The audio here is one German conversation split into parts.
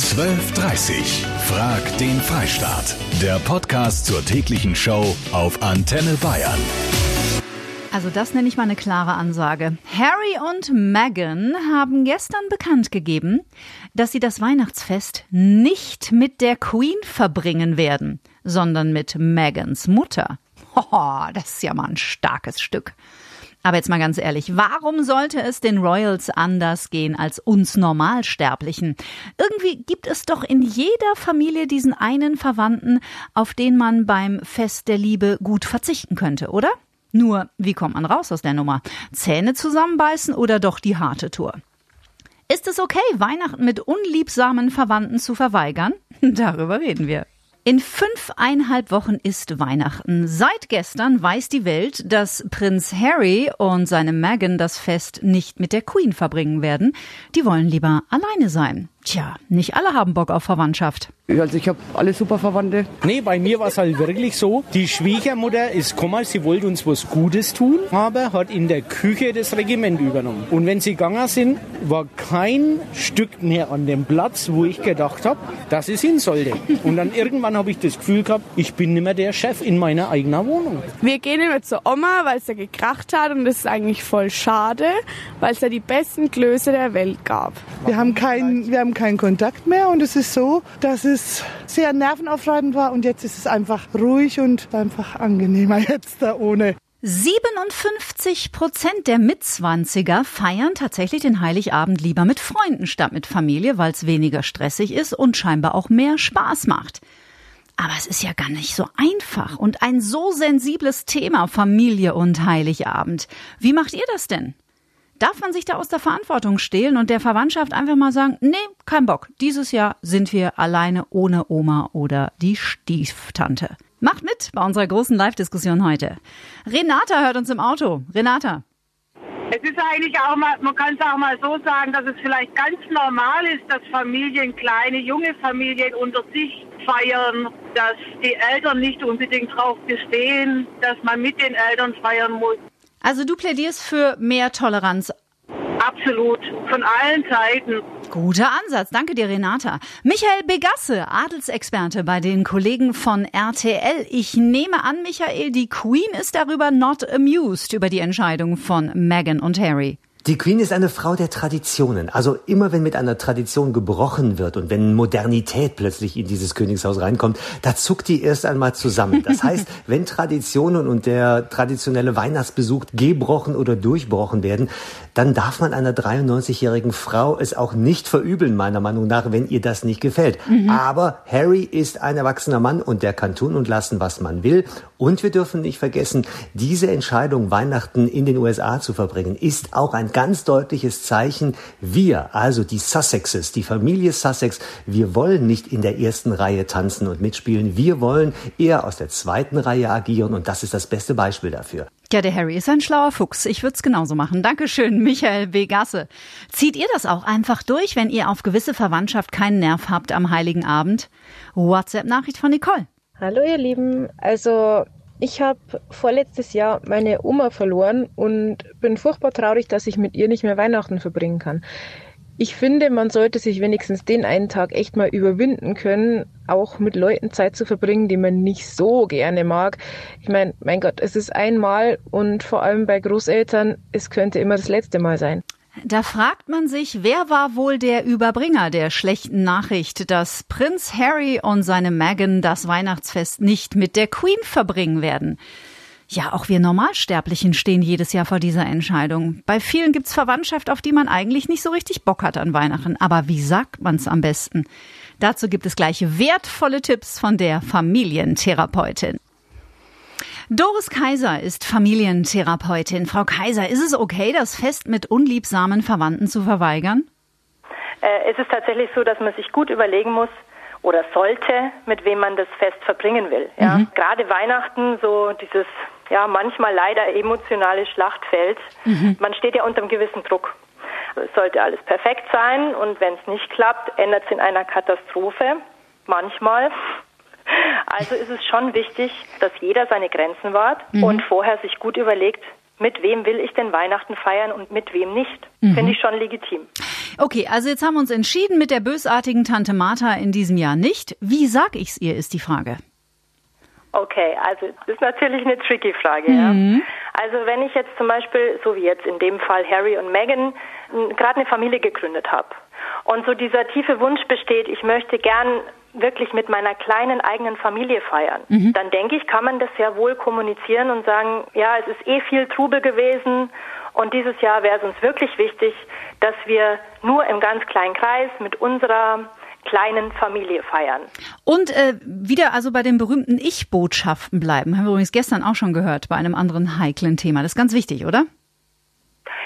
1230. Frag den Freistaat. Der Podcast zur täglichen Show auf Antenne Bayern. Also das nenne ich mal eine klare Ansage. Harry und Meghan haben gestern bekannt gegeben, dass sie das Weihnachtsfest nicht mit der Queen verbringen werden, sondern mit Megans Mutter. Oh, das ist ja mal ein starkes Stück. Aber jetzt mal ganz ehrlich, warum sollte es den Royals anders gehen als uns Normalsterblichen? Irgendwie gibt es doch in jeder Familie diesen einen Verwandten, auf den man beim Fest der Liebe gut verzichten könnte, oder? Nur, wie kommt man raus aus der Nummer? Zähne zusammenbeißen oder doch die harte Tour? Ist es okay, Weihnachten mit unliebsamen Verwandten zu verweigern? Darüber reden wir. In fünfeinhalb Wochen ist Weihnachten. Seit gestern weiß die Welt, dass Prinz Harry und seine Meghan das Fest nicht mit der Queen verbringen werden. Die wollen lieber alleine sein. Tja, nicht alle haben Bock auf Verwandtschaft. Also ich habe alle super Verwandte. Nee, bei mir war es halt wirklich so. Die Schwiegermutter ist gekommen, sie wollte uns was Gutes tun, aber hat in der Küche das Regiment übernommen. Und wenn sie gegangen sind, war kein Stück mehr an dem Platz, wo ich gedacht habe, dass es hin sollte. Und dann irgendwann habe ich das Gefühl gehabt, ich bin nicht mehr der Chef in meiner eigenen Wohnung. Wir gehen immer zur Oma, weil es da gekracht hat und das ist eigentlich voll schade, weil es da die besten Klöße der Welt gab. Wir haben keinen, wir haben keinen Kontakt mehr und es ist so, dass es sehr nervenaufreibend war und jetzt ist es einfach ruhig und einfach angenehmer jetzt da ohne. 57 Prozent der Mitzwanziger feiern tatsächlich den Heiligabend lieber mit Freunden statt mit Familie, weil es weniger stressig ist und scheinbar auch mehr Spaß macht. Aber es ist ja gar nicht so einfach und ein so sensibles Thema Familie und Heiligabend. Wie macht ihr das denn? Darf man sich da aus der Verantwortung stehlen und der Verwandtschaft einfach mal sagen, nee, kein Bock. Dieses Jahr sind wir alleine ohne Oma oder die Stieftante. Macht mit bei unserer großen Live-Diskussion heute. Renata hört uns im Auto. Renata. Es ist eigentlich auch mal, man kann es auch mal so sagen, dass es vielleicht ganz normal ist, dass Familien, kleine, junge Familien unter sich feiern, dass die Eltern nicht unbedingt darauf bestehen, dass man mit den Eltern feiern muss. Also du plädierst für mehr Toleranz. Absolut, von allen Seiten. Guter Ansatz, danke dir, Renata. Michael Begasse, Adelsexperte bei den Kollegen von RTL. Ich nehme an, Michael, die Queen ist darüber not amused über die Entscheidung von Meghan und Harry. Die Queen ist eine Frau der Traditionen. Also immer wenn mit einer Tradition gebrochen wird und wenn Modernität plötzlich in dieses Königshaus reinkommt, da zuckt die erst einmal zusammen. Das heißt, wenn Traditionen und der traditionelle Weihnachtsbesuch gebrochen oder durchbrochen werden, dann darf man einer 93-jährigen Frau es auch nicht verübeln, meiner Meinung nach, wenn ihr das nicht gefällt. Mhm. Aber Harry ist ein erwachsener Mann und der kann tun und lassen, was man will. Und wir dürfen nicht vergessen, diese Entscheidung, Weihnachten in den USA zu verbringen, ist auch ein ganz deutliches Zeichen. Wir, also die Sussexes, die Familie Sussex, wir wollen nicht in der ersten Reihe tanzen und mitspielen. Wir wollen eher aus der zweiten Reihe agieren und das ist das beste Beispiel dafür. Ja, der Harry ist ein schlauer Fuchs. Ich würde es genauso machen. Dankeschön, Michael Begasse. Zieht ihr das auch einfach durch, wenn ihr auf gewisse Verwandtschaft keinen Nerv habt am Heiligen Abend? WhatsApp-Nachricht von Nicole. Hallo ihr Lieben. Also ich habe vorletztes Jahr meine Oma verloren und bin furchtbar traurig, dass ich mit ihr nicht mehr Weihnachten verbringen kann. Ich finde, man sollte sich wenigstens den einen Tag echt mal überwinden können, auch mit Leuten Zeit zu verbringen, die man nicht so gerne mag. Ich meine, mein Gott, es ist einmal und vor allem bei Großeltern, es könnte immer das letzte Mal sein. Da fragt man sich, wer war wohl der Überbringer der schlechten Nachricht, dass Prinz Harry und seine Meghan das Weihnachtsfest nicht mit der Queen verbringen werden? Ja, auch wir Normalsterblichen stehen jedes Jahr vor dieser Entscheidung. Bei vielen gibt's Verwandtschaft, auf die man eigentlich nicht so richtig Bock hat an Weihnachten. Aber wie sagt man's am besten? Dazu gibt es gleich wertvolle Tipps von der Familientherapeutin. Doris Kaiser ist Familientherapeutin. Frau Kaiser, ist es okay, das Fest mit unliebsamen Verwandten zu verweigern? Äh, es ist tatsächlich so, dass man sich gut überlegen muss, oder sollte, mit wem man das Fest verbringen will. Ja? Mhm. Gerade Weihnachten, so dieses ja manchmal leider emotionale Schlachtfeld. Mhm. Man steht ja unter einem gewissen Druck. Es sollte alles perfekt sein und wenn es nicht klappt, endet es in einer Katastrophe. Manchmal. Also ist es schon wichtig, dass jeder seine Grenzen wahrt mhm. und vorher sich gut überlegt, mit wem will ich denn Weihnachten feiern und mit wem nicht. Mhm. Finde ich schon legitim. Okay, also jetzt haben wir uns entschieden mit der bösartigen Tante Martha in diesem Jahr nicht. Wie sag ich's ihr, ist die Frage. Okay, also das ist natürlich eine tricky Frage. Mhm. Ja. Also wenn ich jetzt zum Beispiel, so wie jetzt in dem Fall Harry und Meghan, gerade eine Familie gegründet habe und so dieser tiefe Wunsch besteht, ich möchte gern wirklich mit meiner kleinen eigenen Familie feiern, mhm. dann denke ich, kann man das sehr wohl kommunizieren und sagen, ja, es ist eh viel Trubel gewesen und dieses Jahr wäre es uns wirklich wichtig, dass wir nur im ganz kleinen Kreis mit unserer kleinen Familie feiern. Und äh, wieder also bei den berühmten Ich-Botschaften bleiben. Haben wir übrigens gestern auch schon gehört bei einem anderen heiklen Thema. Das ist ganz wichtig, oder?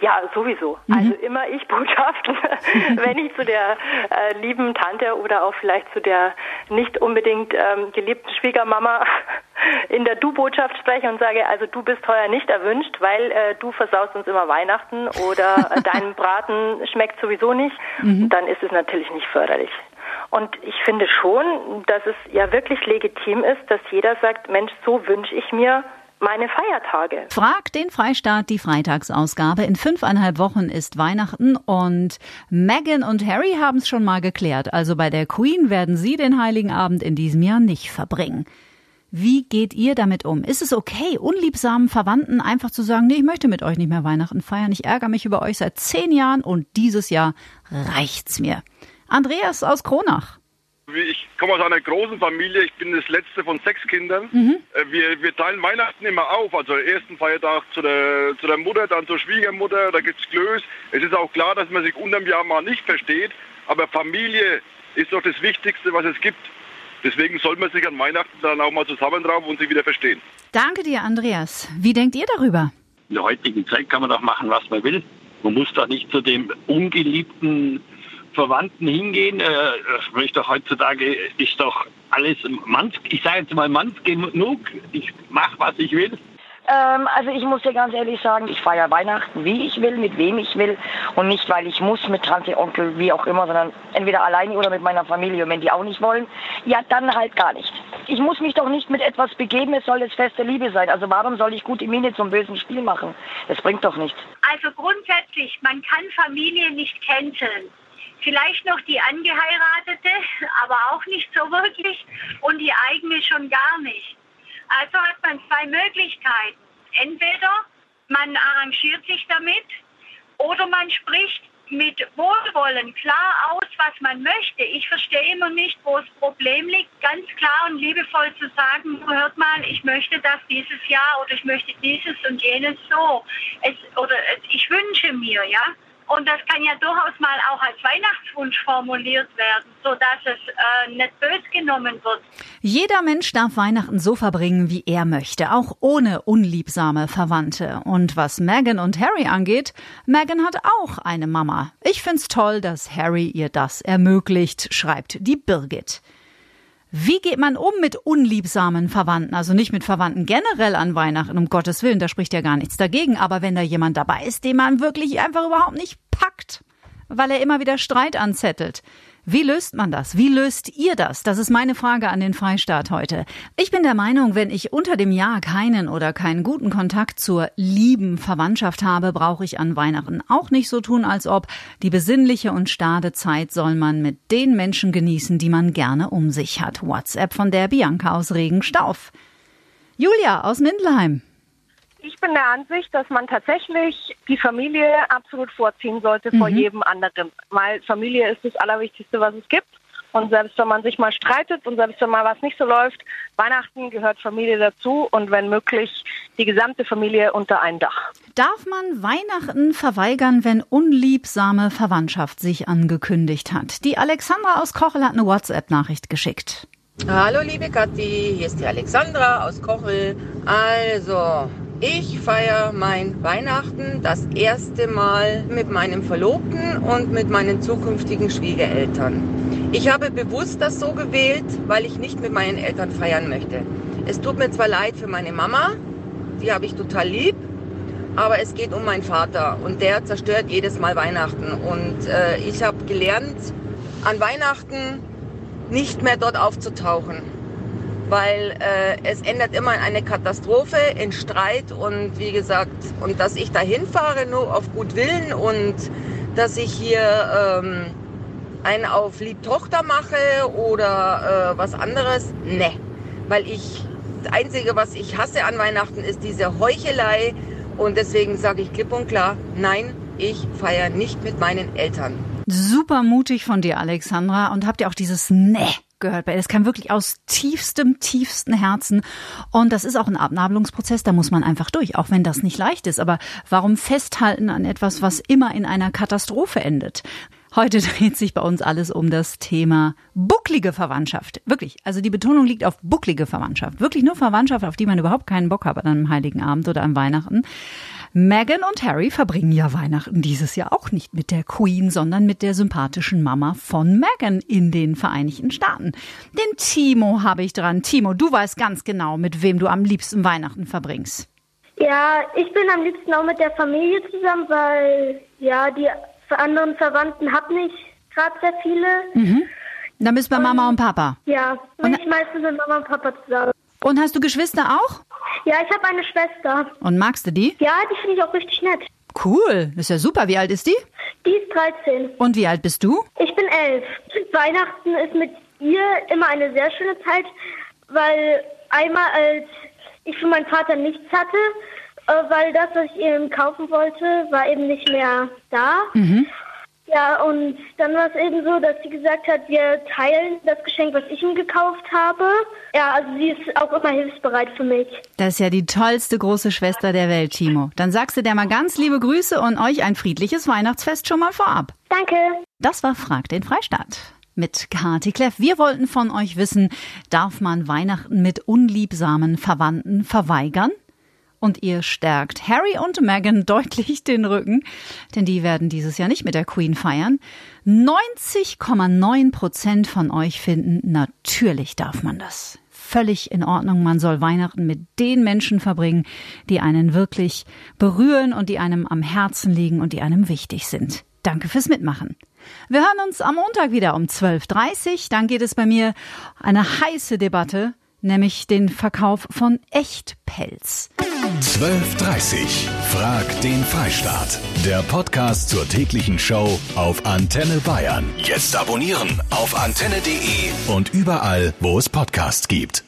Ja, sowieso. Mhm. Also immer ich Botschaften, wenn ich zu der äh, lieben Tante oder auch vielleicht zu der nicht unbedingt ähm, geliebten Schwiegermama in der Du-Botschaft spreche und sage, also du bist heuer nicht erwünscht, weil äh, du versaust uns immer Weihnachten oder äh, dein Braten schmeckt sowieso nicht, mhm. dann ist es natürlich nicht förderlich. Und ich finde schon, dass es ja wirklich legitim ist, dass jeder sagt, Mensch, so wünsche ich mir meine Feiertage. Frag den Freistaat, die Freitagsausgabe. In fünfeinhalb Wochen ist Weihnachten und Meghan und Harry haben es schon mal geklärt. Also bei der Queen werden sie den Heiligen Abend in diesem Jahr nicht verbringen. Wie geht ihr damit um? Ist es okay, unliebsamen Verwandten einfach zu sagen, nee, ich möchte mit euch nicht mehr Weihnachten feiern, ich ärgere mich über euch seit zehn Jahren und dieses Jahr reicht's mir? Andreas aus Kronach. Ich komme aus einer großen Familie. Ich bin das letzte von sechs Kindern. Mhm. Äh, wir, wir, teilen Weihnachten immer auf. Also ersten Feiertag zu der, zu der Mutter, dann zur Schwiegermutter. Da gibt es Klöß. Es ist auch klar, dass man sich unterm Jahr mal nicht versteht. Aber Familie ist doch das Wichtigste, was es gibt. Deswegen soll man sich an Weihnachten dann auch mal zusammenraufen und sich wieder verstehen. Danke dir, Andreas. Wie denkt ihr darüber? In der heutigen Zeit kann man doch machen, was man will. Man muss doch nicht zu dem ungeliebten Verwandten hingehen. Äh, sprich doch heutzutage ist doch alles Manns, ich sage jetzt mal Manns genug. Ich mache, was ich will. Ähm, also ich muss dir ganz ehrlich sagen, ich feiere Weihnachten, wie ich will, mit wem ich will und nicht, weil ich muss mit Tante, Onkel, wie auch immer, sondern entweder alleine oder mit meiner Familie. Und wenn die auch nicht wollen, ja, dann halt gar nicht. Ich muss mich doch nicht mit etwas begeben, es soll das Fest der Liebe sein. Also warum soll ich gute Miene zum bösen Spiel machen? Das bringt doch nichts. Also grundsätzlich, man kann Familie nicht canceln. Vielleicht noch die angeheiratete, aber auch nicht so wirklich und die eigene schon gar nicht. Also hat man zwei Möglichkeiten. Entweder man arrangiert sich damit oder man spricht mit Wohlwollen klar aus, was man möchte. Ich verstehe immer nicht, wo das Problem liegt, ganz klar und liebevoll zu sagen, hört mal, ich möchte das dieses Jahr oder ich möchte dieses und jenes so. Es, oder ich wünsche mir, ja. Und das kann ja durchaus mal auch als Weihnachtswunsch formuliert werden, sodass es äh, nicht bös genommen wird. Jeder Mensch darf Weihnachten so verbringen, wie er möchte, auch ohne unliebsame Verwandte. Und was Meghan und Harry angeht, Meghan hat auch eine Mama. Ich find's toll, dass Harry ihr das ermöglicht, schreibt die Birgit. Wie geht man um mit unliebsamen Verwandten? Also nicht mit Verwandten generell an Weihnachten, um Gottes Willen, da spricht ja gar nichts dagegen. Aber wenn da jemand dabei ist, den man wirklich einfach überhaupt nicht packt, weil er immer wieder Streit anzettelt. Wie löst man das? Wie löst ihr das? Das ist meine Frage an den Freistaat heute. Ich bin der Meinung, wenn ich unter dem Jahr keinen oder keinen guten Kontakt zur lieben Verwandtschaft habe, brauche ich an Weihnachten auch nicht so tun, als ob die besinnliche und stade Zeit soll man mit den Menschen genießen, die man gerne um sich hat. WhatsApp von der Bianca aus Regenstauf. Julia aus Mindelheim. Ich bin der Ansicht, dass man tatsächlich die Familie absolut vorziehen sollte mhm. vor jedem anderen. Weil Familie ist das Allerwichtigste, was es gibt. Und selbst wenn man sich mal streitet und selbst wenn mal was nicht so läuft, Weihnachten gehört Familie dazu und wenn möglich die gesamte Familie unter ein Dach. Darf man Weihnachten verweigern, wenn unliebsame Verwandtschaft sich angekündigt hat? Die Alexandra aus Kochel hat eine WhatsApp-Nachricht geschickt. Hallo liebe Kathi, hier ist die Alexandra aus Kochel. Also, ich feiere mein Weihnachten das erste Mal mit meinem Verlobten und mit meinen zukünftigen Schwiegereltern. Ich habe bewusst das so gewählt, weil ich nicht mit meinen Eltern feiern möchte. Es tut mir zwar leid für meine Mama, die habe ich total lieb, aber es geht um meinen Vater und der zerstört jedes Mal Weihnachten. Und äh, ich habe gelernt, an Weihnachten nicht mehr dort aufzutauchen weil äh, es ändert immer in eine Katastrophe, in Streit und wie gesagt, und dass ich da hinfahre nur auf gut Willen und dass ich hier ähm, einen auf Liebtochter mache oder äh, was anderes. Ne, weil ich, das Einzige, was ich hasse an Weihnachten, ist diese Heuchelei. Und deswegen sage ich klipp und klar, nein, ich feiere nicht mit meinen Eltern. Super mutig von dir, Alexandra. Und habt ihr auch dieses Ne gehört bei kam wirklich aus tiefstem, tiefsten Herzen. Und das ist auch ein Abnabelungsprozess, da muss man einfach durch, auch wenn das nicht leicht ist. Aber warum festhalten an etwas, was immer in einer Katastrophe endet? Heute dreht sich bei uns alles um das Thema bucklige Verwandtschaft. Wirklich. Also die Betonung liegt auf bucklige Verwandtschaft. Wirklich nur Verwandtschaft, auf die man überhaupt keinen Bock hat an einem Heiligen Abend oder an Weihnachten. Meghan und Harry verbringen ja Weihnachten dieses Jahr auch nicht mit der Queen, sondern mit der sympathischen Mama von Meghan in den Vereinigten Staaten. Den Timo habe ich dran. Timo, du weißt ganz genau, mit wem du am liebsten Weihnachten verbringst. Ja, ich bin am liebsten auch mit der Familie zusammen, weil ja, die anderen Verwandten habe nicht gerade sehr viele. Mhm. Dann bist du bei Mama und Papa. Ja, bin ich meistens mit Mama und Papa zusammen. Und hast du Geschwister auch? Ja, ich habe eine Schwester. Und magst du die? Ja, die finde ich auch richtig nett. Cool, ist ja super. Wie alt ist die? Die ist 13. Und wie alt bist du? Ich bin elf. Weihnachten ist mit ihr immer eine sehr schöne Zeit, weil einmal als ich für meinen Vater nichts hatte, äh, weil das, was ich ihm kaufen wollte, war eben nicht mehr da. Mhm. Ja, und dann war es eben so, dass sie gesagt hat, wir teilen das Geschenk, was ich ihm gekauft habe. Ja, also sie ist auch immer hilfsbereit für mich. Das ist ja die tollste große Schwester der Welt, Timo. Dann sagst du dir mal ganz liebe Grüße und euch ein friedliches Weihnachtsfest schon mal vorab. Danke. Das war Frag den Freistaat mit Kati Kleff. Wir wollten von euch wissen, darf man Weihnachten mit unliebsamen Verwandten verweigern? Und ihr stärkt Harry und Meghan deutlich den Rücken, denn die werden dieses Jahr nicht mit der Queen feiern. 90,9 Prozent von euch finden, natürlich darf man das. Völlig in Ordnung. Man soll Weihnachten mit den Menschen verbringen, die einen wirklich berühren und die einem am Herzen liegen und die einem wichtig sind. Danke fürs Mitmachen. Wir hören uns am Montag wieder um 12.30 Uhr. Dann geht es bei mir eine heiße Debatte nämlich den Verkauf von Echtpelz. 12.30 Frag den Freistaat. Der Podcast zur täglichen Show auf Antenne Bayern. Jetzt abonnieren auf antenne.de und überall, wo es Podcasts gibt.